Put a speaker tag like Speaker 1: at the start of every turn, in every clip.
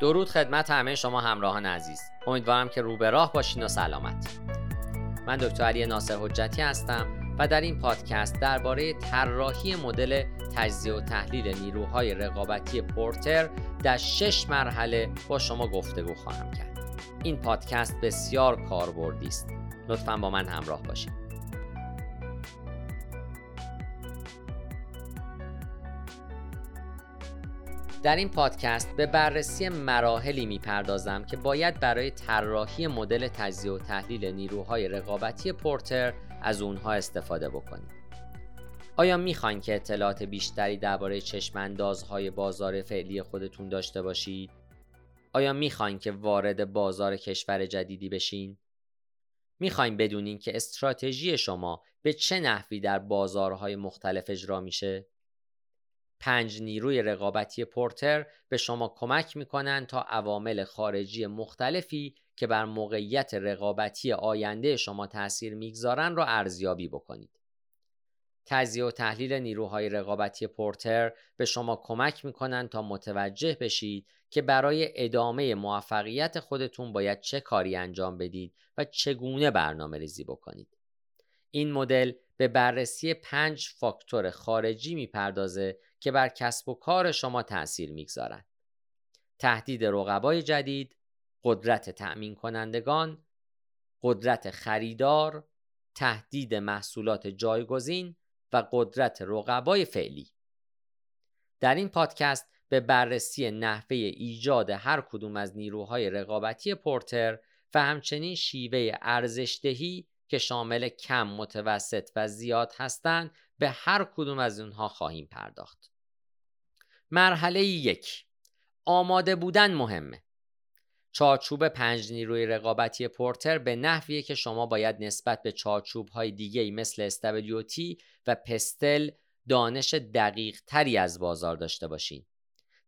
Speaker 1: درود خدمت همه شما همراهان عزیز. امیدوارم که رو به راه باشین و سلامت. من دکتر علی ناصر حجتی هستم و در این پادکست درباره طراحی مدل تجزیه و تحلیل نیروهای رقابتی پورتر در شش مرحله با شما گفتگو خواهم کرد. این پادکست بسیار کاربردی است. لطفا با من همراه باشید در این پادکست به بررسی مراحلی می‌پردازم که باید برای طراحی مدل تجزیه و تحلیل نیروهای رقابتی پورتر از اونها استفاده بکنید. آیا می‌خواین که اطلاعات بیشتری درباره چشماندازهای بازار فعلی خودتون داشته باشید؟ آیا می‌خواین که وارد بازار کشور جدیدی بشین؟ می‌خواین بدونین که استراتژی شما به چه نحوی در بازارهای مختلف اجرا میشه؟ پنج نیروی رقابتی پورتر به شما کمک می‌کنند تا عوامل خارجی مختلفی که بر موقعیت رقابتی آینده شما تاثیر می‌گذارن را ارزیابی بکنید. تجزیه و تحلیل نیروهای رقابتی پورتر به شما کمک می‌کنند تا متوجه بشید که برای ادامه موفقیت خودتون باید چه کاری انجام بدید و چگونه برنامه ریزی بکنید. این مدل به بررسی پنج فاکتور خارجی می‌پردازه که بر کسب و کار شما تأثیر می‌گذارند. تهدید رقبای جدید، قدرت تأمین کنندگان، قدرت خریدار، تهدید محصولات جایگزین و قدرت رقبای فعلی. در این پادکست به بررسی نحوه ایجاد هر کدوم از نیروهای رقابتی پورتر و همچنین شیوه ارزشدهی که شامل کم، متوسط و زیاد هستند به هر کدوم از اونها خواهیم پرداخت. مرحله یک آماده بودن مهمه. چارچوب پنج نیروی رقابتی پورتر به نحویه که شما باید نسبت به چارچوب های دیگه مثل SWT و پستل دانش دقیق تری از بازار داشته باشین.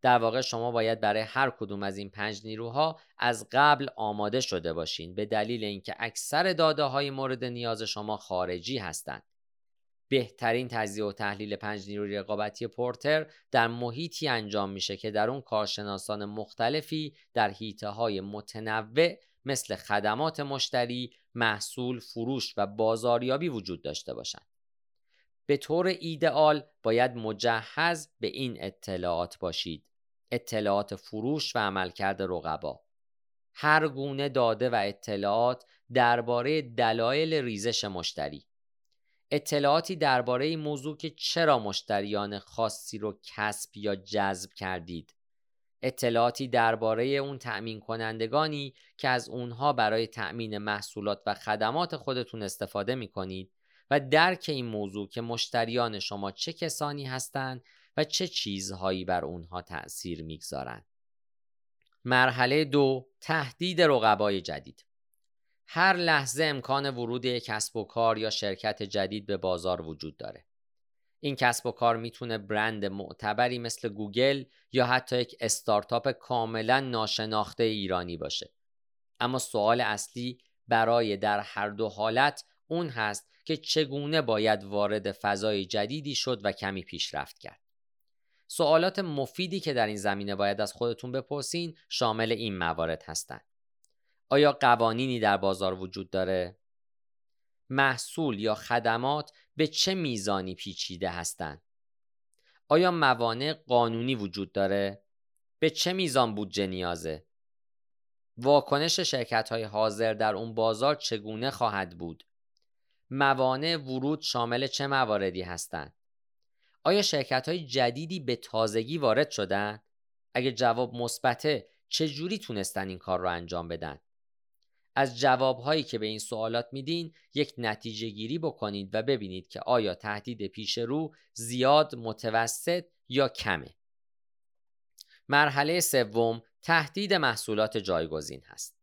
Speaker 1: در واقع شما باید برای هر کدوم از این پنج نیروها از قبل آماده شده باشین به دلیل اینکه اکثر داده های مورد نیاز شما خارجی هستند. بهترین تجزیه و تحلیل پنج نیروی رقابتی پورتر در محیطی انجام میشه که در اون کارشناسان مختلفی در حیطه های متنوع مثل خدمات مشتری، محصول، فروش و بازاریابی وجود داشته باشند. به طور ایدئال باید مجهز به این اطلاعات باشید. اطلاعات فروش و عملکرد رقبا. هر گونه داده و اطلاعات درباره دلایل ریزش مشتری اطلاعاتی درباره این موضوع که چرا مشتریان خاصی رو کسب یا جذب کردید اطلاعاتی درباره اون تأمین کنندگانی که از اونها برای تأمین محصولات و خدمات خودتون استفاده می کنید و درک این موضوع که مشتریان شما چه کسانی هستند و چه چیزهایی بر اونها تأثیر می‌گذارند. مرحله دو تهدید رقبای جدید هر لحظه امکان ورود یک کسب و کار یا شرکت جدید به بازار وجود داره. این کسب و کار می‌تونه برند معتبری مثل گوگل یا حتی یک استارتاپ کاملا ناشناخته ایرانی باشه. اما سوال اصلی برای در هر دو حالت اون هست که چگونه باید وارد فضای جدیدی شد و کمی پیشرفت کرد. سوالات مفیدی که در این زمینه باید از خودتون بپرسین شامل این موارد هستند. آیا قوانینی در بازار وجود داره؟ محصول یا خدمات به چه میزانی پیچیده هستند؟ آیا موانع قانونی وجود داره؟ به چه میزان بودجه نیازه؟ واکنش شرکت های حاضر در اون بازار چگونه خواهد بود؟ موانع ورود شامل چه مواردی هستند؟ آیا شرکت های جدیدی به تازگی وارد شدن؟ اگه جواب مثبته چجوری تونستن این کار رو انجام بدن؟ از جوابهایی که به این سوالات میدین یک نتیجه گیری بکنید و ببینید که آیا تهدید پیش رو زیاد متوسط یا کمه. مرحله سوم تهدید محصولات جایگزین هست.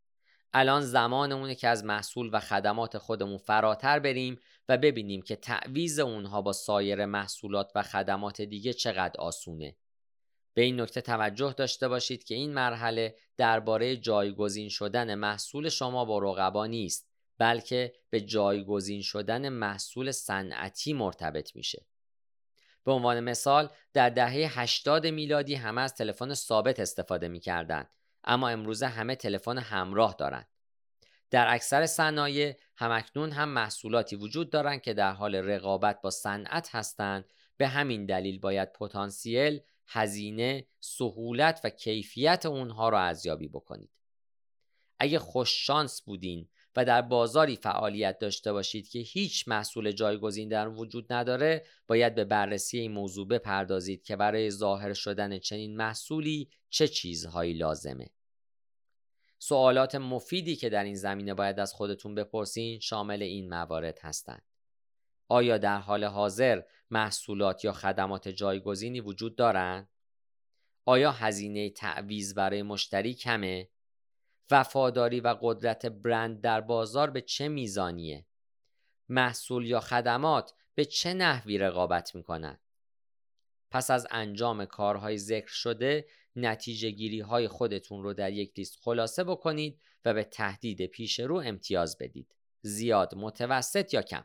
Speaker 1: الان زمانمونه که از محصول و خدمات خودمون فراتر بریم و ببینیم که تعویز اونها با سایر محصولات و خدمات دیگه چقدر آسونه. به این نکته توجه داشته باشید که این مرحله درباره جایگزین شدن محصول شما با رقبا نیست بلکه به جایگزین شدن محصول صنعتی مرتبط میشه. به عنوان مثال در دهه 80 میلادی همه از تلفن ثابت استفاده می‌کردند اما امروزه همه تلفن همراه دارند. در اکثر صنایع همکنون هم محصولاتی وجود دارند که در حال رقابت با صنعت هستند. به همین دلیل باید پتانسیل هزینه سهولت و کیفیت اونها را ارزیابی بکنید. اگه خوش شانس بودین و در بازاری فعالیت داشته باشید که هیچ محصول جایگزین در وجود نداره باید به بررسی این موضوع بپردازید که برای ظاهر شدن چنین محصولی چه چیزهایی لازمه. سوالات مفیدی که در این زمینه باید از خودتون بپرسین شامل این موارد هستند. آیا در حال حاضر محصولات یا خدمات جایگزینی وجود دارند؟ آیا هزینه تعویز برای مشتری کمه؟ وفاداری و قدرت برند در بازار به چه میزانیه؟ محصول یا خدمات به چه نحوی رقابت می‌کنند؟ پس از انجام کارهای ذکر شده نتیجه گیری های خودتون رو در یک لیست خلاصه بکنید و به تهدید پیش رو امتیاز بدید. زیاد، متوسط یا کم.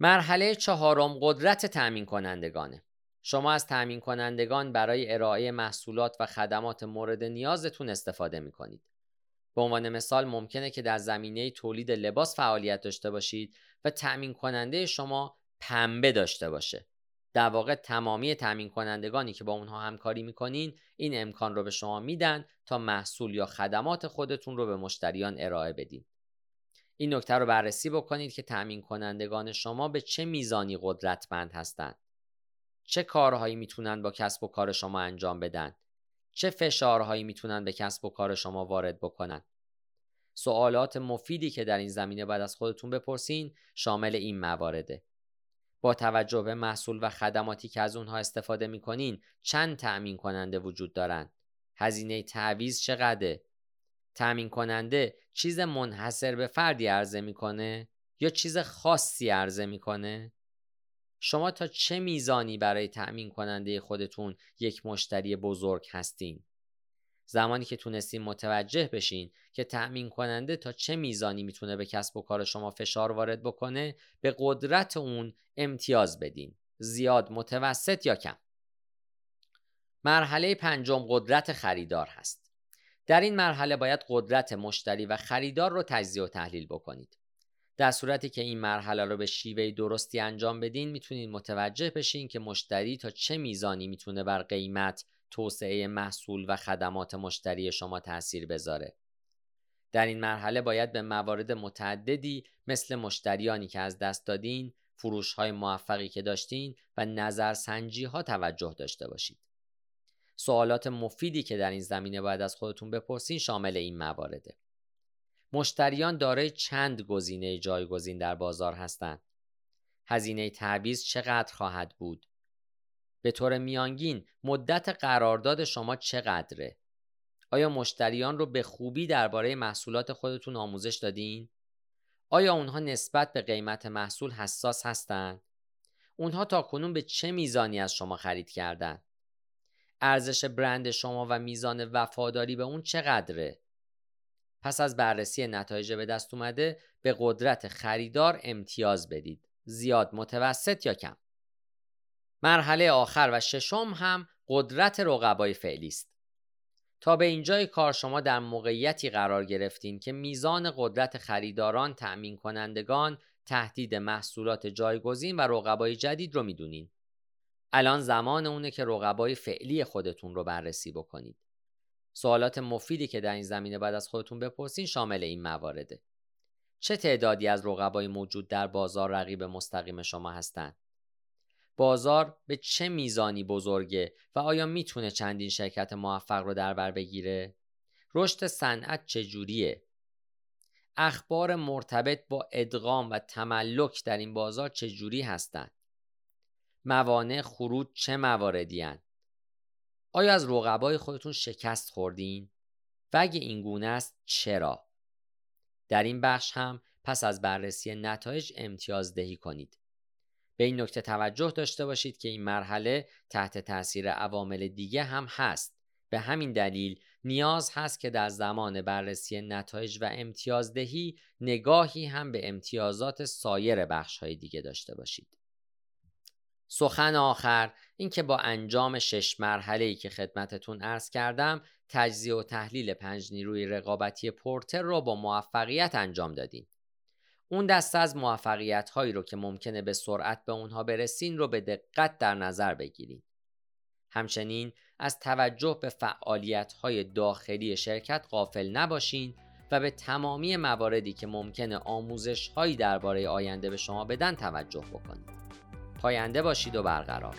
Speaker 1: مرحله چهارم قدرت تأمین کنندگانه. شما از تأمین کنندگان برای ارائه محصولات و خدمات مورد نیازتون استفاده می کنید. به عنوان مثال ممکنه که در زمینه تولید لباس فعالیت داشته باشید و تأمین کننده شما پنبه داشته باشه. در واقع تمامی تأمین کنندگانی که با اونها همکاری می‌کنین این امکان رو به شما میدن تا محصول یا خدمات خودتون رو به مشتریان ارائه بدین. این نکته رو بررسی بکنید که تأمین کنندگان شما به چه میزانی قدرتمند هستند. چه کارهایی می‌تونن با کسب و کار شما انجام بدن؟ چه فشارهایی می‌تونن به کسب و کار شما وارد بکنن؟ سوالات مفیدی که در این زمینه باید از خودتون بپرسین شامل این موارده. با توجه به محصول و خدماتی که از اونها استفاده می‌کنین چند تأمین کننده وجود دارند؟ هزینه تعویز چقدره؟ تأمین کننده چیز منحصر به فردی عرضه می‌کنه یا چیز خاصی عرضه می‌کنه؟ شما تا چه میزانی برای تأمین کننده خودتون یک مشتری بزرگ هستین؟ زمانی که تونستین متوجه بشین که تأمین کننده تا چه میزانی می‌تونه به کسب و کار شما فشار وارد بکنه به قدرت اون امتیاز بدین زیاد متوسط یا کم مرحله پنجم قدرت خریدار هست در این مرحله باید قدرت مشتری و خریدار رو تجزیه و تحلیل بکنید در صورتی که این مرحله رو به شیوه درستی انجام بدین می‌تونید متوجه بشین که مشتری تا چه میزانی می‌تونه بر قیمت توسعه محصول و خدمات مشتری شما تاثیر بذاره. در این مرحله باید به موارد متعددی مثل مشتریانی که از دست دادین، فروش های موفقی که داشتین و نظرسنجی ها توجه داشته باشید. سوالات مفیدی که در این زمینه باید از خودتون بپرسین شامل این موارده. مشتریان دارای چند گزینه جایگزین در بازار هستند. هزینه تعویض چقدر خواهد بود؟ به طور میانگین مدت قرارداد شما چقدره؟ آیا مشتریان رو به خوبی درباره محصولات خودتون آموزش دادین؟ آیا اونها نسبت به قیمت محصول حساس هستند؟ اونها تا کنون به چه میزانی از شما خرید کردن؟ ارزش برند شما و میزان وفاداری به اون چقدره؟ پس از بررسی نتایج به دست اومده به قدرت خریدار امتیاز بدید. زیاد متوسط یا کم؟ مرحله آخر و ششم هم قدرت رقبای فعلی است. تا به اینجای کار شما در موقعیتی قرار گرفتین که میزان قدرت خریداران، تأمین کنندگان، تهدید محصولات جایگزین و رقبای جدید رو می‌دونین. الان زمان اونه که رقبای فعلی خودتون رو بررسی بکنید. سوالات مفیدی که در این زمینه بعد از خودتون بپرسین شامل این موارده. چه تعدادی از رقبای موجود در بازار رقیب مستقیم شما هستند؟ بازار به چه میزانی بزرگه و آیا می‌تونه چندین شرکت موفق رو در بر بگیره؟ رشد صنعت چجوریه؟ اخبار مرتبط با ادغام و تملک در این بازار چجوری هستند؟ موانع خروج چه مواردی هن؟ آیا از رقبای خودتون شکست خوردین؟ و اگه این گونه است چرا؟ در این بخش هم پس از بررسی نتایج امتیاز دهی کنید. به این نکته توجه داشته باشید که این مرحله تحت تاثیر عوامل دیگه هم هست. به همین دلیل نیاز هست که در زمان بررسی نتایج و امتیازدهی نگاهی هم به امتیازات سایر بخش های دیگه داشته باشید. سخن آخر اینکه با انجام شش مرحله ای که خدمتتون عرض کردم تجزیه و تحلیل پنج نیروی رقابتی پورتر رو با موفقیت انجام دادین. اون دسته از موفقیت هایی رو که ممکنه به سرعت به اونها برسین رو به دقت در نظر بگیرید. همچنین از توجه به فعالیت های داخلی شرکت غافل نباشین و به تمامی مواردی که ممکنه آموزش هایی درباره آینده به شما بدن توجه بکنید. پاینده باشید و برقرار.